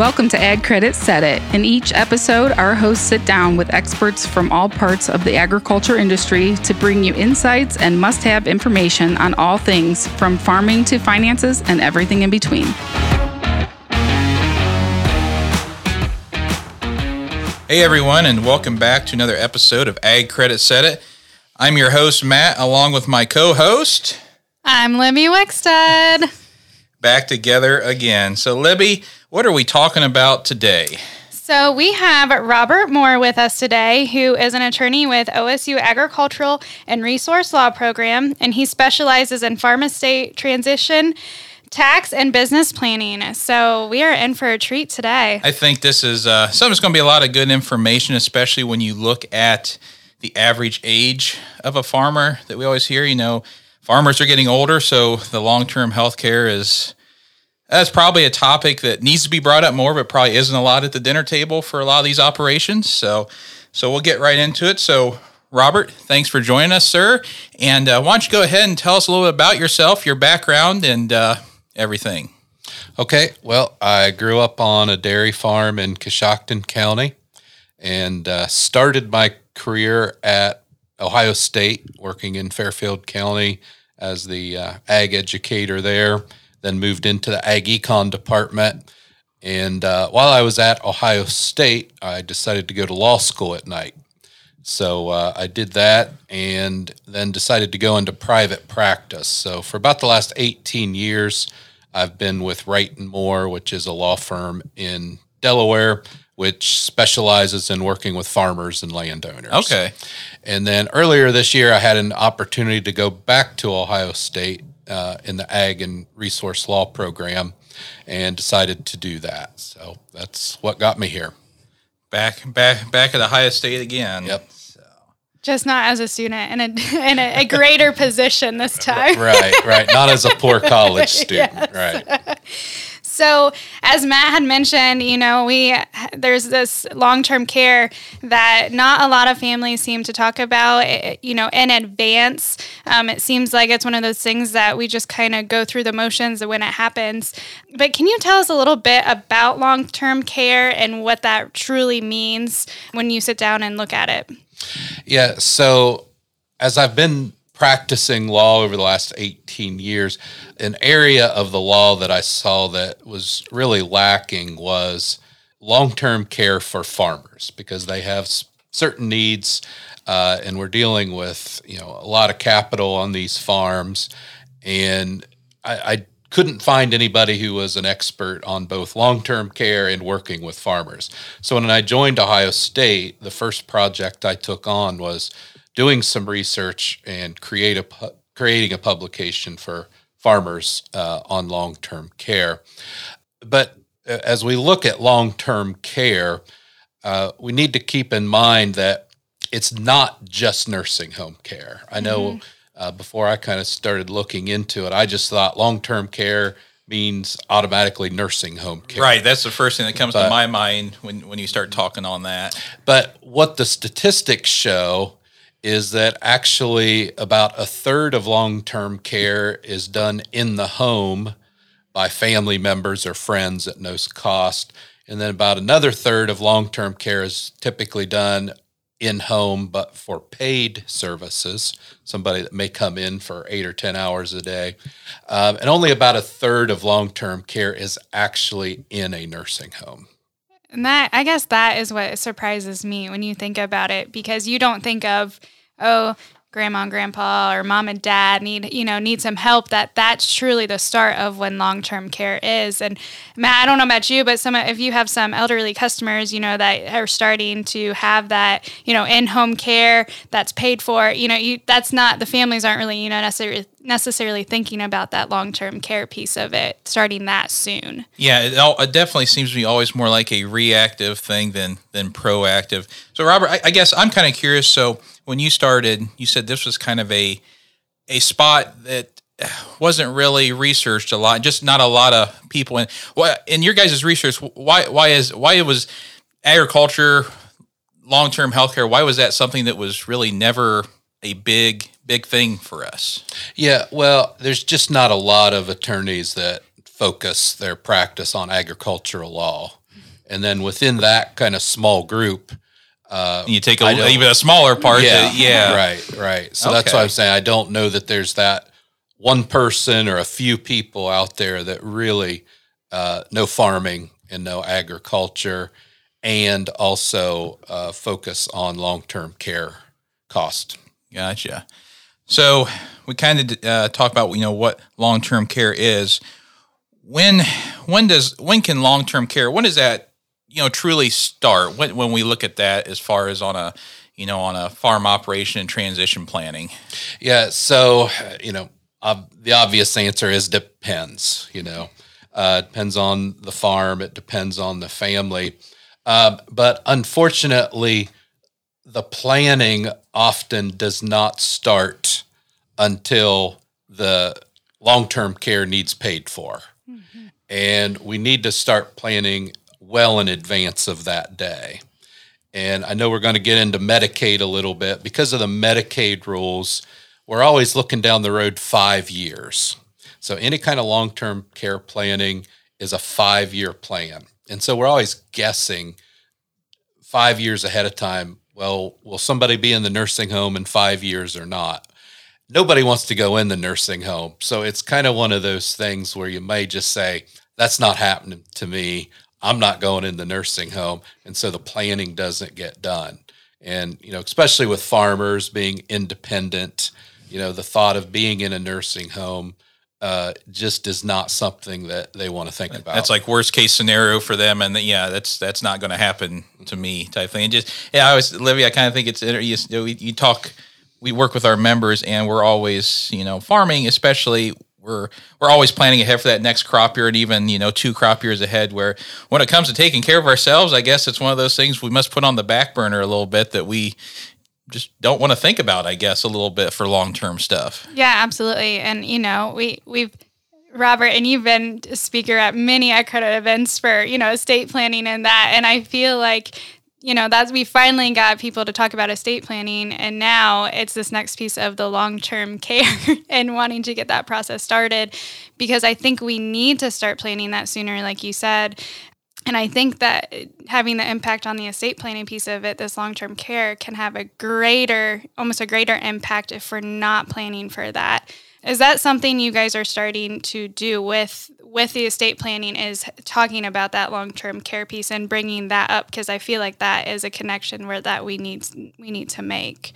Welcome to Ag Credit Set It. In each episode, our hosts sit down with experts from all parts of the agriculture industry to bring you insights and must have information on all things from farming to finances and everything in between. Hey everyone, and welcome back to another episode of Ag Credit Set It. I'm your host, Matt, along with my co host. I'm Libby Wickstead. Back together again. So, Libby, what are we talking about today? So, we have Robert Moore with us today, who is an attorney with OSU Agricultural and Resource Law Program, and he specializes in farm estate transition tax and business planning. So we are in for a treat today. I think this is uh, something that's going to be a lot of good information, especially when you look at the average age of a farmer that we always hear. You know, farmers are getting older, so the long term health care is. That's probably a topic that needs to be brought up more, but probably isn't a lot at the dinner table for a lot of these operations. So, so we'll get right into it. So, Robert, thanks for joining us, sir. And uh, why don't you go ahead and tell us a little bit about yourself, your background, and uh, everything. Okay, well, I grew up on a dairy farm in Coshocton County and uh, started my career at Ohio State, working in Fairfield County as the uh, ag educator there. Then moved into the ag econ department. And uh, while I was at Ohio State, I decided to go to law school at night. So uh, I did that and then decided to go into private practice. So for about the last 18 years, I've been with Wright and Moore, which is a law firm in Delaware, which specializes in working with farmers and landowners. Okay. And then earlier this year, I had an opportunity to go back to Ohio State uh, in the Ag and Resource Law program and decided to do that. So that's what got me here. Back, back, back at Ohio State again. Yep. Just not as a student in a in a, a greater position this time. Right, right. Not as a poor college student. Yes. Right. So, as Matt had mentioned, you know, we there's this long-term care that not a lot of families seem to talk about, eh, you know, in advance. Um, it seems like it's one of those things that we just kind of go through the motions of when it happens. But can you tell us a little bit about long-term care and what that truly means when you sit down and look at it? Yeah. So, as I've been practicing law over the last 18 years, an area of the law that I saw that was really lacking was long term care for farmers because they have certain needs. Uh, and we're dealing with you know a lot of capital on these farms, and I, I couldn't find anybody who was an expert on both long-term care and working with farmers. So when I joined Ohio State, the first project I took on was doing some research and create a creating a publication for farmers uh, on long term care. But uh, as we look at long term care, uh, we need to keep in mind that it's not just nursing home care. I know mm-hmm. uh, before I kind of started looking into it, I just thought long term care means automatically nursing home care. Right. That's the first thing that comes but, to my mind when, when you start talking on that. But what the statistics show is that actually about a third of long term care is done in the home by family members or friends at no cost. And then about another third of long term care is typically done in home, but for paid services, somebody that may come in for eight or 10 hours a day. Um, and only about a third of long term care is actually in a nursing home. And that, I guess, that is what surprises me when you think about it, because you don't think of, oh, grandma and grandpa or mom and dad need you know need some help that that's truly the start of when long-term care is. And matt i don't know about you but some if you have some elderly customers you know that are starting to have that you know in-home care that's paid for you know you that's not the families aren't really you know necessarily necessarily thinking about that long-term care piece of it starting that soon yeah it, all, it definitely seems to be always more like a reactive thing than than proactive so robert i, I guess i'm kind of curious so when you started, you said this was kind of a a spot that wasn't really researched a lot, just not a lot of people in. What in your guys' research? Why why is why it was agriculture, long term healthcare? Why was that something that was really never a big big thing for us? Yeah, well, there's just not a lot of attorneys that focus their practice on agricultural law. and then within that kind of small group, you take a, even a smaller part. Yeah, yeah. right, right. So that's Okay. why I'm saying I don't know that there's that one person or a few people out there that really uh, know farming and know agriculture, and also uh, focus on long term care cost. Gotcha. So we kind of uh, talk about you know what long term care is. When when does when can long term care when does that you know truly start? When when we look at that as far as on a you know on a farm operation and transition planning. Yeah. So, uh, you know, ob- the obvious answer is depends, you know, uh, depends on the farm. It depends on the family. Um, but unfortunately, the planning often does not start until the long term care needs paid for. Mm-hmm. And we need to start planning well in advance of that day. And I know we're going to get into Medicaid a little bit because of the Medicaid rules. We're always looking down the road five years. So any kind of long term care planning is a five year plan. And so we're always guessing five years ahead of time. Well, will somebody be in the nursing home in five years or not? Nobody wants to go in the nursing home. So it's kind of one of those things where you may just say, that's not happening to me. I'm not going in the nursing home. And so the planning doesn't get done. And, you know, especially with farmers being independent, you know, the thought of being in a nursing home uh, just is not something that they want to think about. That's like worst case scenario for them, and yeah, that's that's not going to happen to me type thing. And just yeah, I was Libby. I kind of think it's you, you talk. We work with our members, and we're always you know farming, especially we're we're always planning ahead for that next crop year, and even you know two crop years ahead. Where when it comes to taking care of ourselves, I guess it's one of those things we must put on the back burner a little bit that we just don't want to think about. I guess a little bit for long term stuff. Yeah, absolutely. And you know, we we've Robert and you've been a speaker at many Ag Credit events for, you know, estate planning and that. And I feel like, you know, that's we finally got people to talk about estate planning and now it's this next piece of the long-term care and wanting to get that process started because I think we need to start planning that sooner like you said. And I think that having the impact on the estate planning piece of it, this long term care, can have a greater, almost a greater impact if we're not planning for that. Is that something you guys are starting to do with with the estate planning? Is talking about that long term care piece and bringing that up because I feel like that is a connection where that we need we need to make.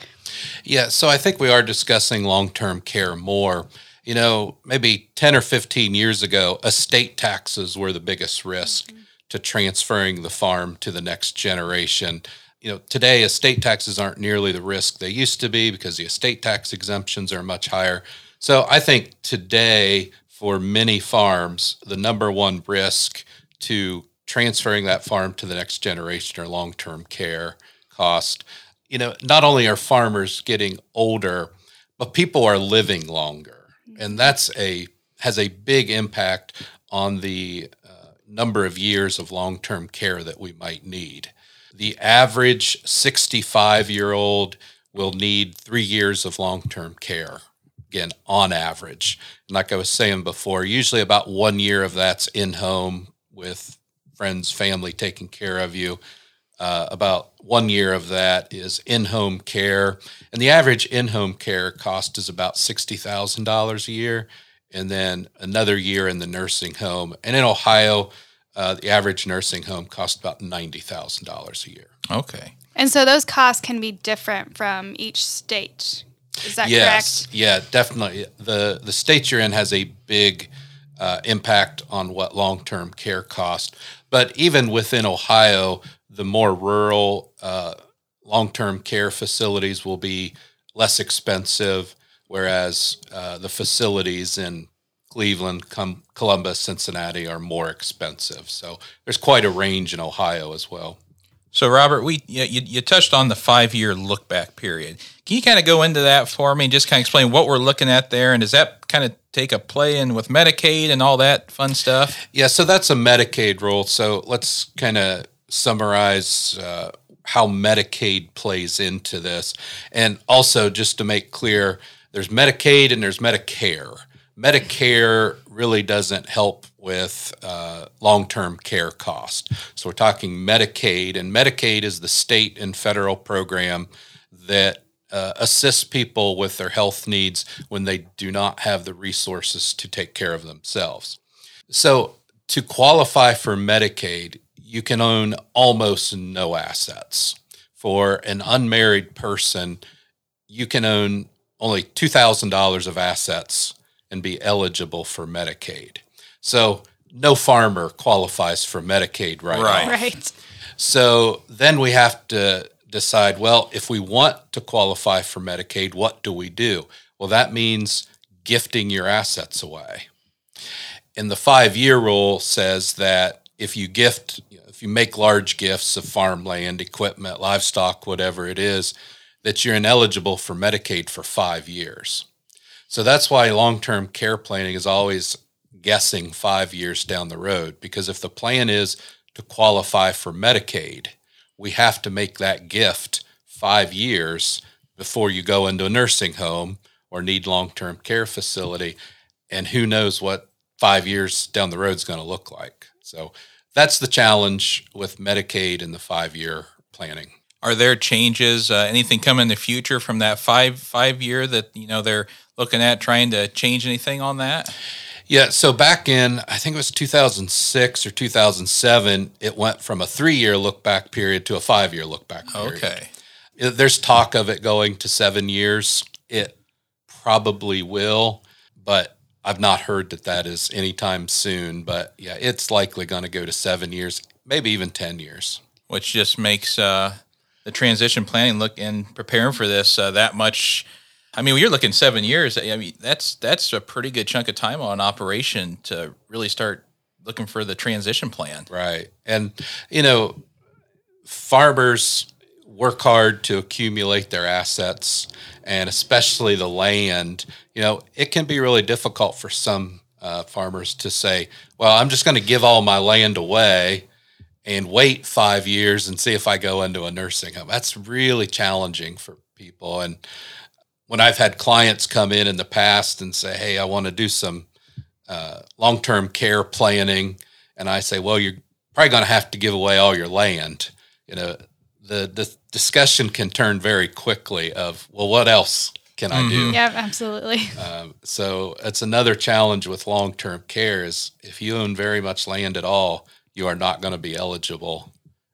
Yeah, so I think we are discussing long term care more. You know, maybe 10 or 15 years ago, estate taxes were the biggest risk mm-hmm. To transferring the farm to the next generation. You know, today estate taxes aren't nearly the risk they used to be because the estate tax exemptions are much higher. So I think today, for many farms, the number one risk to transferring that farm to the next generation or long term care cost. You know, not only are farmers getting older, but people are living longer. And mm-hmm. that's a has a big impact on the number of years of long term care that we might need. The average 65 year old will need three years of long term care, again, on average. And like I was saying before, usually about one year of that's in home with friends, family taking care of you. Uh, about one year of that is in home care. And the average in home care cost is about $60,000 a year. And then another year in the nursing home. And in Ohio, uh, the average nursing home costs about $90,000 a year. Okay. And so those costs can be different from each state. Is that correct? yes, correct? yeah, definitely. the The state you're in has a big uh, impact on what long term care costs. But even within Ohio, the more rural uh, long term care facilities will be less expensive, whereas uh, the facilities in Cleveland, Com- Columbus, Cincinnati are more expensive. So there's quite a range in Ohio as well. So, Robert, we you, you you touched on the five year look back period. Can you kind of go into that for me and just kind of explain what we're looking at there? And does that kind of take a play in with Medicaid and all that fun stuff? Yeah, so that's a Medicaid rule. So let's kind of summarize uh, how Medicaid plays into this. And also, just to make clear, there's Medicaid and there's Medicare. Medicare really doesn't help with uh, long term care cost. So we're talking Medicaid, and Medicaid is the state and federal program that uh, assists people with their health needs when they do not have the resources to take care of themselves. So to qualify for Medicaid, you can own almost no assets. For an unmarried person, you can own only $2,000 of assets and be eligible for Medicaid. So no farmer qualifies for Medicaid right, Right. off. Right. So then we have to decide well, if we want to qualify for Medicaid, what do we do? Well, that means gifting your assets away. And the five year rule says that if you gift, if you make large gifts of farmland, equipment, livestock, whatever it is, that you're ineligible for Medicaid for five years. So that's why long term care planning is always guessing five years down the road. Because if the plan is to qualify for Medicaid, we have to make that gift five years before you go into a nursing home or need long term care facility. And who knows what five years down the road is going to look like. So that's the challenge with Medicaid and the five year planning. Are there changes? Uh, anything come in the future from that five five year that you know they're looking at trying to change anything on that? Yeah, so back in I think it was 2006 or 2007, it went from a 3-year look back period to a 5-year look back period. Okay. Uh, There's talk of it going to 7 years. It probably will, but I've not heard that that is anytime soon, but yeah, it's likely going to go to 7 years, maybe even 10 years. Which just makes uh, the transition planning look and preparing for this uh, that much. I mean, you're looking seven years, I mean that's that's a pretty good chunk of time on operation to really start looking for the transition plan. Right. And, you know, farmers work hard to accumulate their assets and especially the land. You know, it can be really difficult for some uh, farmers to say, well, I'm just going to give all my land away and wait five years and see if I go into a nursing home. That's really challenging for people. And when I've had clients come in in the past and say, hey, I want to do some uh, long term care planning, and I say, well, you're probably going to have to give away all your land. You know, the the discussion can turn very quickly of, well, what else can I do? Yeah, absolutely. Um, so it's another challenge with long term care is if you own very much land at all, you are not going to be eligible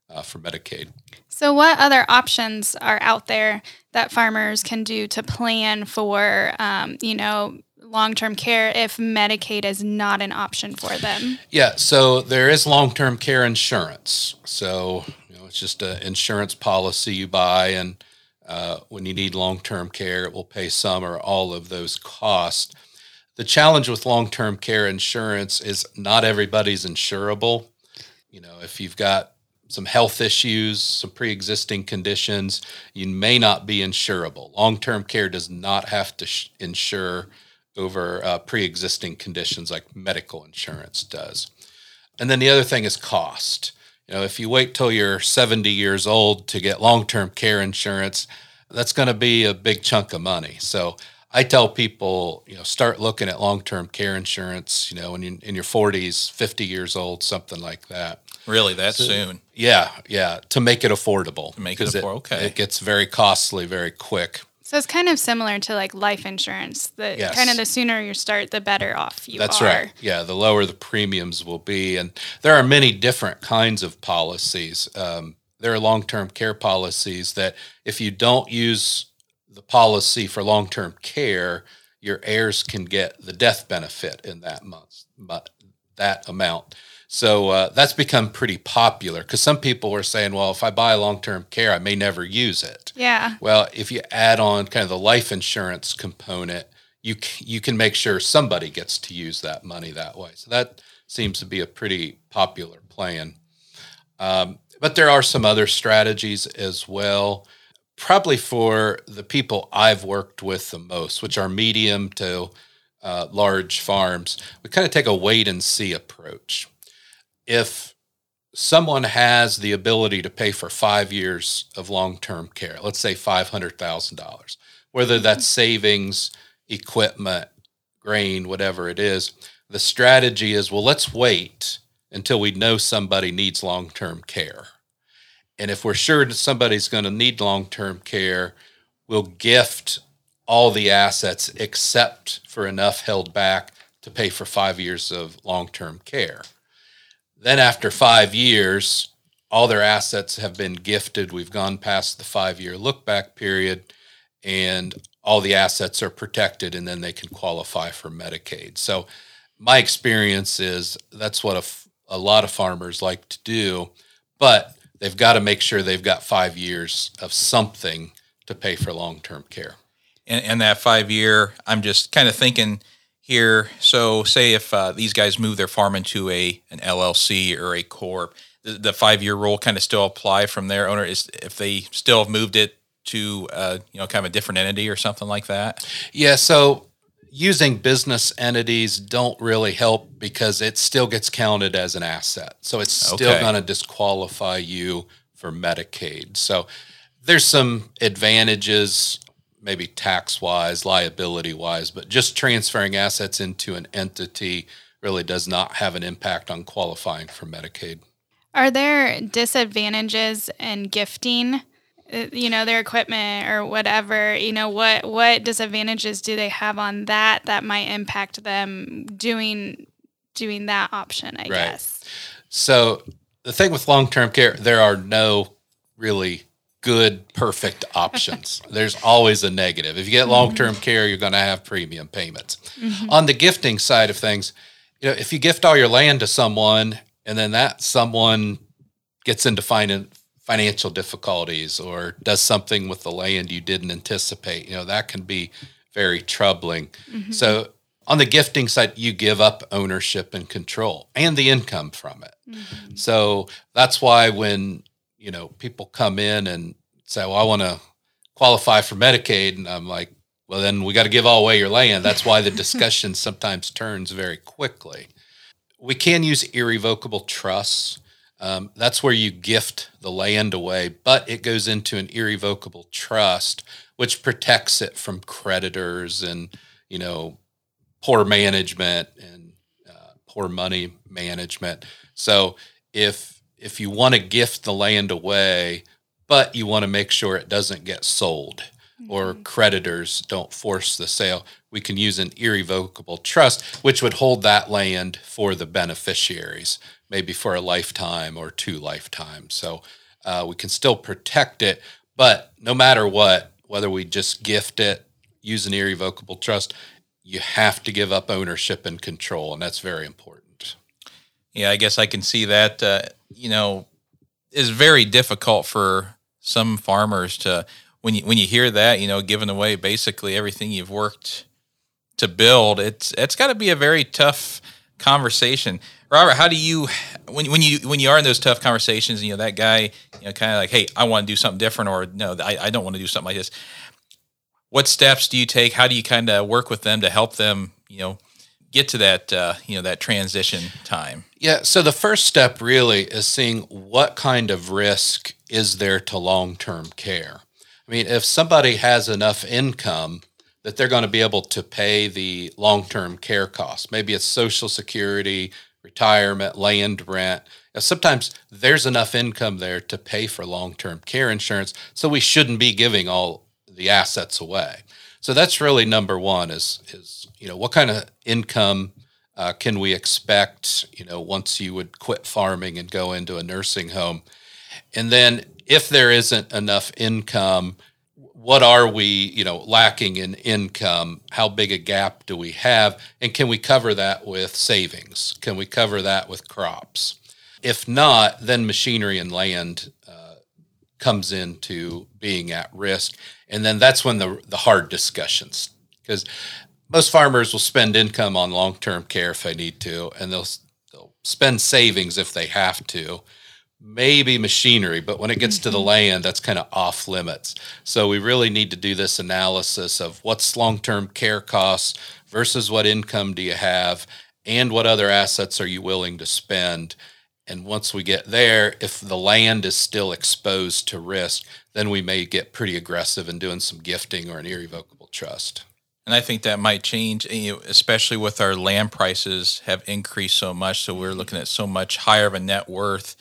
uh, for Medicaid. So, what other options are out there that farmers can do to plan for, um, you know, long term care if Medicaid is not an option for them? Yeah, so there is long term care insurance. So you know, it's just an insurance policy you buy, and uh, when you need long term care, it will pay some or all of those costs. The challenge with long term care insurance is not everybody's insurable. You know, if you've got some health issues, some pre existing conditions, you may not be insurable. Long term care does not have to sh- insure over uh, pre existing conditions like medical insurance does. And then the other thing is cost. You know, if you wait till you're 70 years old to get long term care insurance, that's going to be a big chunk of money. So I tell people, you know, start looking at long term care insurance, you know, when you're in your 40s, 50 years old, something like that. Really, that soon? Yeah, yeah, to make it affordable. To make it 'Cause afford- okay. It gets very costly very quick. So, it's kind of similar to like life insurance. The Yes. kind of the sooner you start, the better off you That's are. right. Yeah, the lower the premiums will be. And there are many different kinds of policies. Um, there are long term care policies that if you don't use the policy for long term care, your heirs can get the death benefit in that month, but that amount. So uh, that's become pretty popular because some people are saying, well, if I buy long term care, I may never use it. Yeah. Well, if you add on kind of the life insurance component, you you can make sure somebody gets to use that money that way. So that seems to be a pretty popular plan. Um, but there are some other strategies as well. Probably for the people I've worked with the most, which are medium to uh, large farms, we kind of take a wait and see approach. If someone has the ability to pay for five years of long term care, let's say $500,000, whether that's savings, equipment, grain, whatever it is, the strategy is well, let's wait until we know somebody needs long term care. And if we're sure that somebody's going to need long term care, we'll gift all the assets except for enough held back to pay for five years of long term care. Then, after five years, all their assets have been gifted. We've gone past the five year look back period, and all the assets are protected, and then they can qualify for Medicaid. So, my experience is that's what a, a lot of farmers like to do, but they've got to make sure they've got five years of something to pay for long term care. And, and, that five year, I'm just kind of thinking here. So, say if uh, these guys move their farm into a an LLC or a corp, the, the five year rule kind of still apply from their owner. Is if they still have moved it to uh, you know kind of a different entity or something like that? Yeah. So using business entities don't really help because it still gets counted as an asset. So it's still okay. going to disqualify you for Medicaid. So there's some advantages, maybe tax wise, liability wise, but just transferring assets into an entity really does not have an impact on qualifying for Medicaid. Are there disadvantages in gifting you know their equipment or whatever you know what what disadvantages do they have on that that might impact them doing doing that option i right. guess so the thing with long-term care there are no really good perfect options there's always a negative if you get long-term mm-hmm. care you're going to have premium payments mm-hmm. on the gifting side of things you know if you gift all your land to someone and then that someone gets into finance financial difficulties or does something with the land you didn't anticipate, you know, that can be very troubling. Mm-hmm. So on the gifting side, you give up ownership and control and the income from it. Mm-hmm. So that's why when, you know, people come in and say, well, I want to qualify for Medicaid. And I'm like, well, then we got to give all away your land. That's why the discussion sometimes turns very quickly. We can use irrevocable trusts um, that's where you gift the land away, but it goes into an irrevocable trust, which protects it from creditors and you know poor management and uh, poor money management. So if if you want to gift the land away, but you want to make sure it doesn't get sold mm-hmm. or creditors don't force the sale, we can use an irrevocable trust, which would hold that land for the beneficiaries maybe for a lifetime or two lifetimes. So uh, we can still protect it, but no matter what, whether we just gift it, use an irrevocable trust, you have to give up ownership and control, and that's very important. Yeah, I guess I can see that. Uh, you know, is very difficult for some farmers to when you when you hear that, you know, giving away basically everything you've worked to build. It's it's got to be a very tough conversation. Robert, how do you when when you when you are in those tough conversations, you know that guy, you know, kind of like, hey, I want to do something different, or no, I, I don't want to do something like this. What steps do you take? How do you kind of work with them to help them, you know, get to that uh, you know that transition time? Yeah. So the first step really is seeing what kind of risk is there to long term care. I mean, if somebody has enough income that they're going to be able to pay the long term care costs, maybe it's Social Security retirement, land rent. Now, sometimes there's enough income there to pay for long term care insurance, so we shouldn't be giving all the assets away. So that's really number one is is you know what kind of income uh, can we expect you know once you would quit farming and go into a nursing home, and then if there isn't enough income, what are we, you know, lacking in income? How big a gap do we have? And can we cover that with savings? Can we cover that with crops? If not, then machinery and land uh, comes into being at risk. And then that's when the, the hard discussions, because most farmers will spend income on long term care if they need to, and they'll, they'll spend savings if they have to maybe machinery, but when it gets to the mm-hmm. land, that's kind of off limits. So we really need to do this analysis of what's long term care costs versus what income do you have and what other assets are you willing to spend. And once we get there, if the land is still exposed to risk, then we may get pretty aggressive in doing some gifting or an irrevocable trust. And I think that might change, especially with our land prices have increased so much. So we're looking at so much higher of a net worth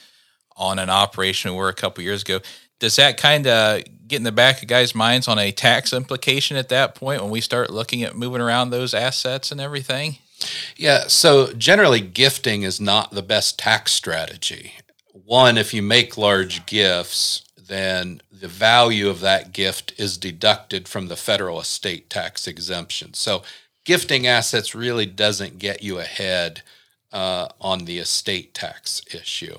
on an operation we were a couple years ago. Does that kind of get in the back of guys' minds on a tax implication at that point when we start looking at moving around those assets and everything? Yeah, so generally, gifting is not the best tax strategy. One, if you make large gifts, then the value of that gift is deducted from the federal estate tax exemption. So, gifting assets really doesn't get you ahead uh, on the estate tax issue.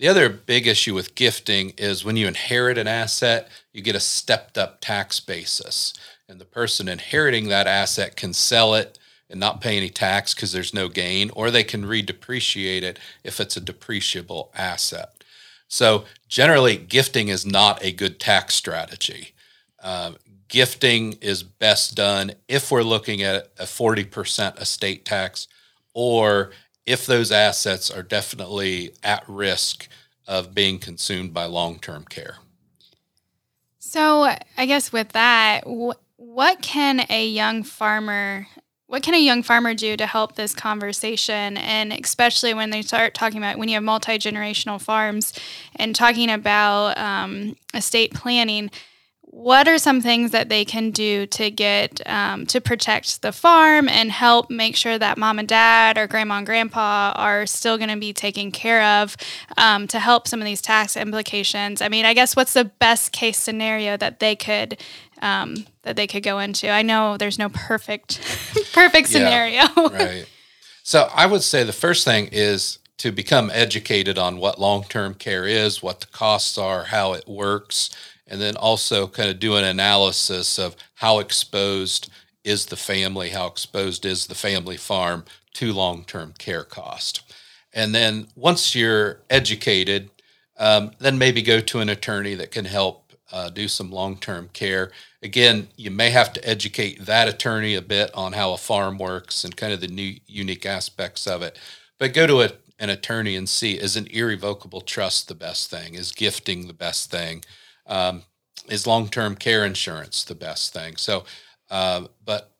The other big issue with gifting is when you inherit an asset, you get a stepped up tax basis. And the person inheriting that asset can sell it and not pay any tax because there's no gain, or they can redepreciate it if it's a depreciable asset. So generally, gifting is not a good tax strategy. Uh, gifting is best done if we're looking at a 40% estate tax or if those assets are definitely at risk of being consumed by long term care. So, I guess with that, what can a young farmer what can a young farmer do to help this conversation and especially when they start talking about when you have multi-generational farms and talking about um, estate planning what are some things that they can do to get um, to protect the farm and help make sure that mom and dad or grandma and grandpa are still going to be taken care of um, to help some of these tax implications? I mean i guess what's the best case scenario that they could um, that they could go into? I know there's no perfect perfect scenario. right. So i would say the first thing is to become educated on what long-term care is what the costs are how it works and then also kind of do an analysis of how exposed is the family, how exposed is the family farm to long term care cost. And then once you're educated, um, then maybe go to an attorney that can help uh, do some long term care. Again, you may have to educate that attorney a bit on how a farm works and kind of the new unique aspects of it. But go to a, an attorney and see is an irrevocable trust the best thing? Is gifting the best thing? Um, is long-term care insurance the best thing? So, uh, but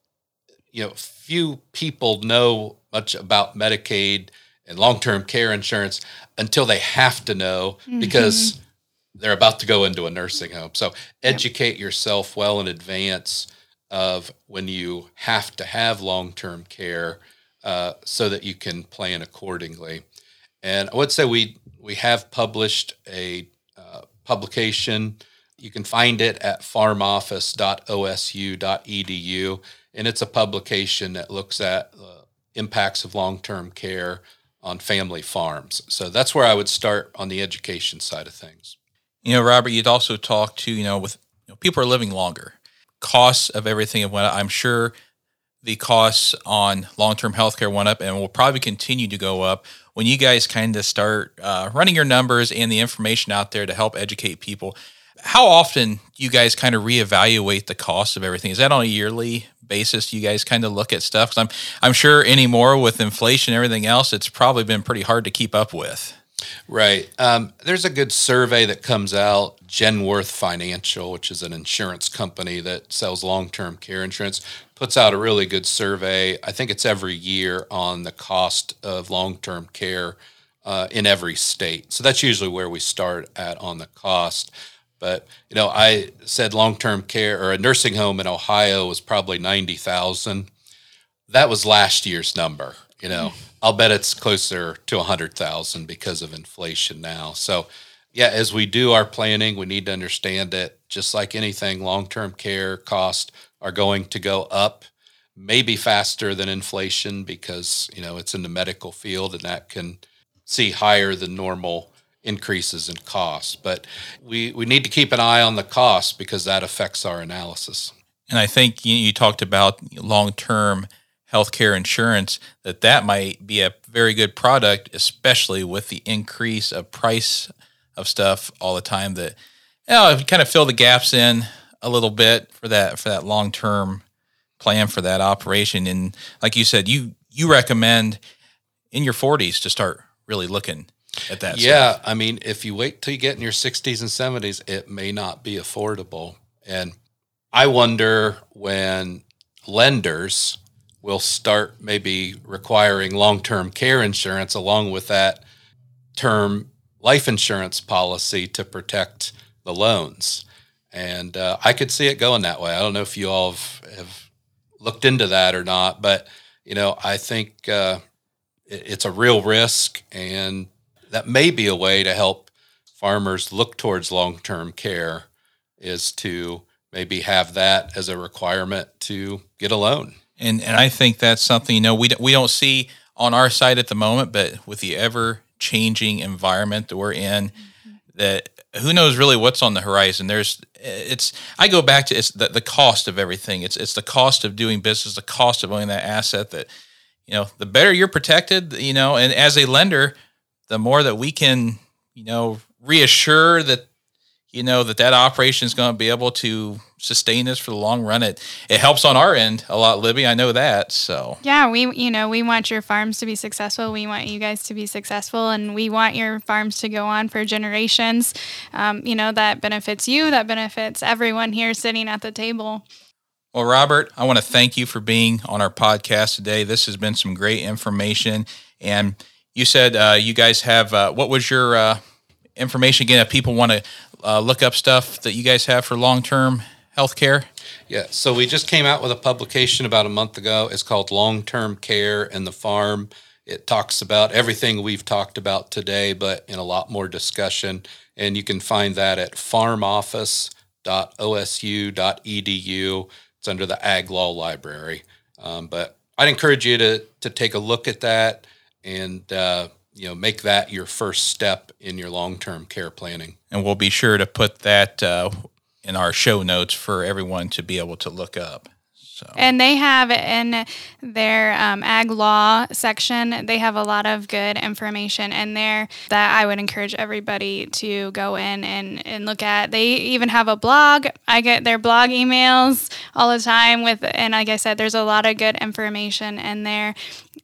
you know, few people know much about Medicaid and long-term care insurance until they have to know mm-hmm. because they're about to go into a nursing home. So, educate yep. yourself well in advance of when you have to have long-term care uh, so that you can plan accordingly. And I would say we we have published a publication you can find it at farmoffice.osu.edu, and it's a publication that looks at the impacts of long term care on family farms. So that's where I would start on the education side of things. You know, Robert, you'd also talk to, you know, with you know, people are living longer. Costs of everything. I'm sure the costs on long-term healthcare went up and will probably continue to go up when you guys kind of start uh, running your numbers and the information out there to help educate people how often do you guys kind of reevaluate the cost of everything? Is that on a yearly basis? You guys kind of look at stuff? Because I'm I'm sure anymore with inflation and everything else, it's probably been pretty hard to keep up with. Right. Um, there's a good survey that comes out, Genworth Financial, which is an insurance company that sells long term care insurance, puts out a really good survey. I think it's every year on the cost of long term care uh, in every state. So that's usually where we start at on the cost. But you know, I said long-term care or a nursing home in Ohio was probably ninety thousand. That was last year's number. You know, I'll bet it's closer to a hundred thousand because of inflation now. So, yeah, as we do our planning, we need to understand that just like anything, long-term care costs are going to go up, maybe faster than inflation because you know it's in the medical field and that can see higher than normal increases in costs. But we, we need to keep an eye on the cost because that affects our analysis. And I think you, you talked about long term healthcare insurance, that that might be a very good product, especially with the increase of price of stuff all the time that you know, kind of fill the gaps in a little bit for that for that long term plan for that operation. And like you said, you you recommend in your 40s to start really looking at that. Yeah, stuff. I mean, if you wait till you get in your 60s and 70s, it may not be affordable. And I wonder when lenders will start maybe requiring long term care insurance along with that term life insurance policy to protect the loans. And uh, I could see it going that way. I don't know if you all have, have looked into that or not, but you know, I think uh, it, it's a real risk, and that may be a way to help farmers look towards long term care is to maybe have that as a requirement to get a loan. And and I think that's something you know we we don't see on our side at the moment, but with the ever changing environment that we're in, mm-hmm. that who knows really what's on the horizon. There's it's I go back to it's the, the cost of everything. It's it's the cost of doing business, the cost of owning that asset that you know, the better you're protected, you know, and as a lender, the more that we can, you know, reassure that you know that that operation is going to be able to sustain this for the long run. It it helps on our end a lot libby. I know that so. Yeah we you know we want your farms to be successful. We want you guys to be successful and we want your farms to go on for generations. Um, you know that benefits you that benefits everyone here sitting at the table. Well robert i want to thank you for being on our podcast today. This has been some great information and you said uh, you guys have uh, what was your uh, information again? If people want to uh, look up stuff that you guys have for long-term health care? Yeah, so we just came out with a publication about a month ago. It's called Long Term Care and the Farm. It talks about everything we've talked about today, but in a lot more discussion. And you can find that at farmoffice.osu.edu. It's under the Ag Law Library. Um, but I'd encourage you to to take a look at that and uh, you know make that your first step in your long term care planning. And we'll be sure to put that uh, in our show notes for everyone to be able to look up. So. And they have in their um, ag law section, they have a lot of good information in there that I would encourage everybody to go in and, and look at. They even have a blog. I get their blog emails all the time with, and like I said, there's a lot of good information in there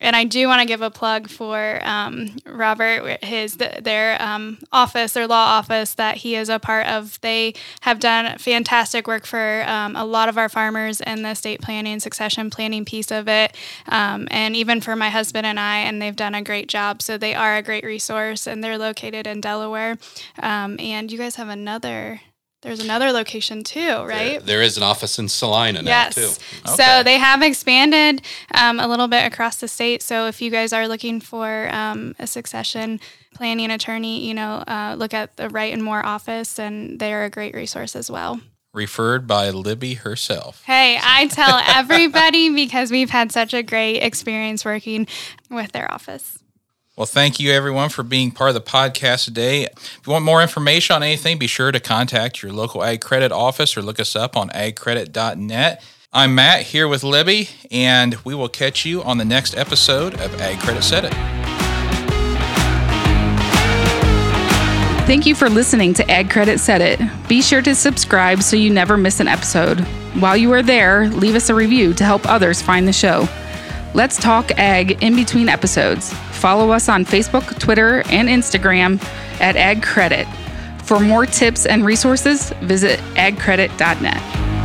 and I do want to give a plug for um, Robert, his their um, office, their law office that he is a part of. They have done fantastic work for um, a lot of our farmers in the estate planning, succession planning piece of it, um, and even for my husband and I. And they've done a great job. So they are a great resource, and they're located in Delaware. Um, and you guys have another there's another location too, right? There, there is an office in Celina now yes. too. Okay. So they have expanded um, a little bit across the state. So if you guys are looking for um, a succession planning attorney, you know, uh, look at the Wright and Moore office, and they are a great resource as well. Referred by Libby herself. Hey, I tell everybody because we've had such a great experience working with their office. Well, thank you everyone for being part of the podcast today. If you want more information on anything, be sure to contact your local Ag Credit office or look us up on agcredit.net. I'm Matt here with Libby, and we will catch you on the next episode of Ag Credit Set It. Thank you for listening to Ag Credit Set It. Be sure to subscribe so you never miss an episode. While you are there, leave us a review to help others find the show. Let's talk ag in between episodes. Follow us on Facebook, Twitter, and Instagram at Ag Credit. For more tips and resources, visit agcredit.net.